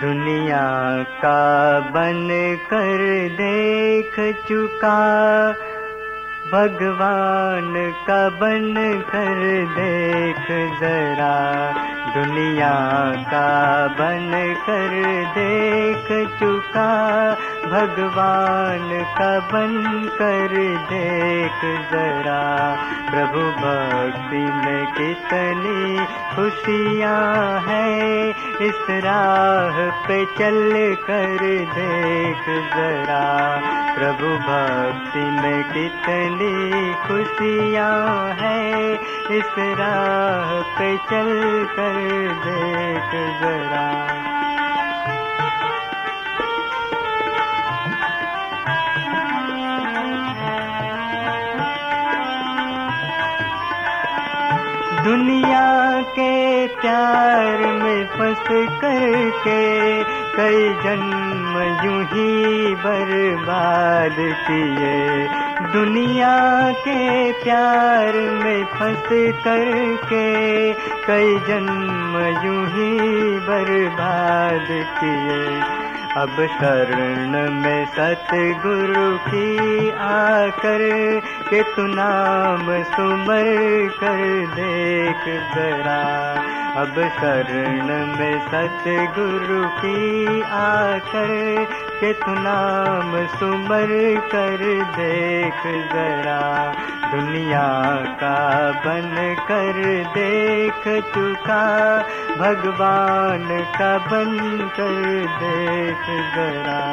दुनिया का बन कर देख चुका। भगवान का बन कर देख जरा। दुनिया का बन कर देख चुका। भगवान का बन कर देख जरा। प्रभु भक्ति में कितनी खुशियाँ हैं। इस राह पे चल कर देख जरा। प्रभु भक्ति में कितनी खुशियाँ हैं। इस राह पे चल कर देख जरा। दुनिया के प्यार में फंस करके कई जन्म यूँ ही बर्बाद किए। दुनिया के प्यार में फंस करके कई जन्म यूँ ही बर्बाद किए। अब शरण में सतगुरु की आकर के तू नाम सुमर कर देख जरा। अब शरण में सतगुरु की आकर के तू नाम सुमर कर देख जरा। दुनिया का बन कर देख चुका, भगवान का बन कर देख जरा।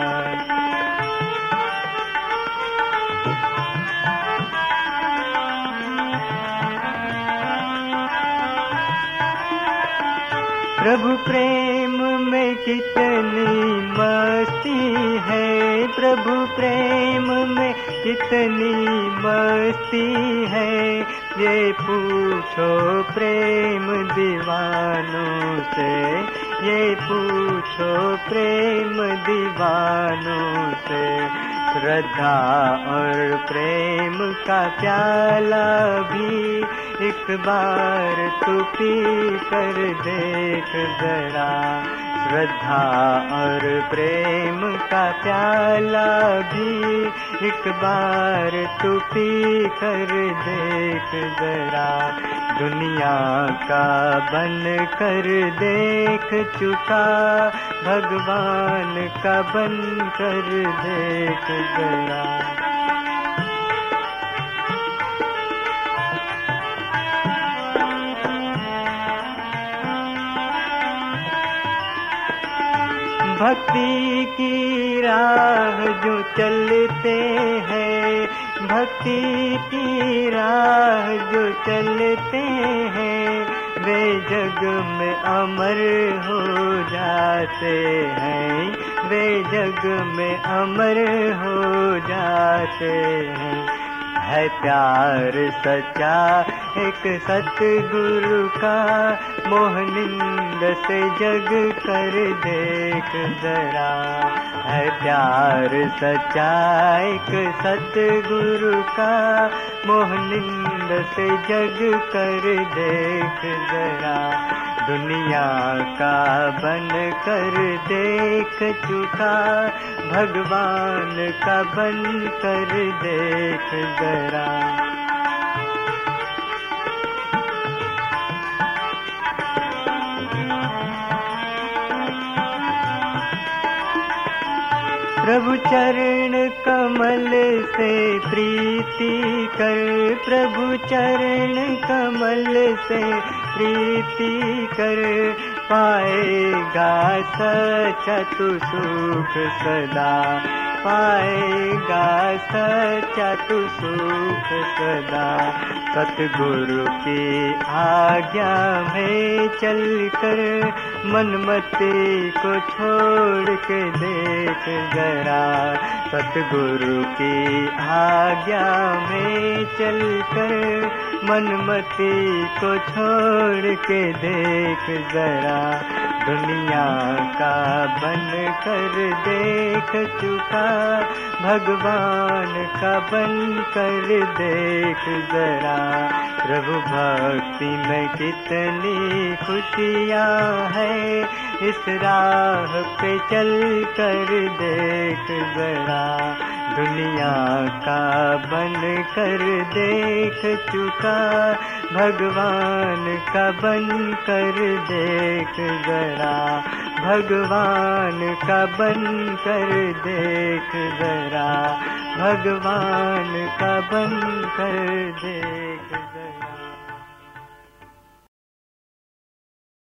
प्रभु प्रेम में कितनी मस्ती है, प्रभु प्रेम में कितनी मस्ती है। ये पूछो प्रेम दीवानों से, ये पूछो प्रेम दीवानों से। श्रद्धा और प्रेम का प्याला भी एक बार तू पी कर देख जरा। श्रद्धा और प्रेम का प्याला भी एक बार तू पी कर देख जरा। दुनिया का बन कर देख चुका, भगवान का बन कर देख जरा। भक्ति की राह जो चलते हैं, भक्ति की राह जो चलते हैं, वे जग में अमर हो जाते हैं, वे जग में अमर हो जाते हैं। है प्यार सच्चा, एक सतगुरु का मोहनिंद से जग कर देख जरा। है प्यार सच्चा, एक सतगुरु का मोहनिंद से जग कर देख जरा। दुनिया का बन कर देख चुका भगवान का बन कर देख जरा। प्रभु चरण कमल से प्रीति कर, प्रभु चरण कमल से प्रीति कर, पाएगा सच तू सुख सदा। पाएगा सच्चा तू सुख सदा। सतगुरु की आज्ञा में चलकर मनमती को छोड़ के देख जरा सतगुरु की आज्ञा में चलकर मनमती को छोड़ के देख जरा दुनिया का बन कर देख चुका भगवान का बन कर देख जरा। प्रभु भक्ति में कितनी खुशियाँ है, इस राह पे चल कर देख जरा। दुनिया का बन कर देख चुका, भगवान का बन कर देख जरा, भगवान का बन कर देख जरा, भगवान का बन कर देख जरा।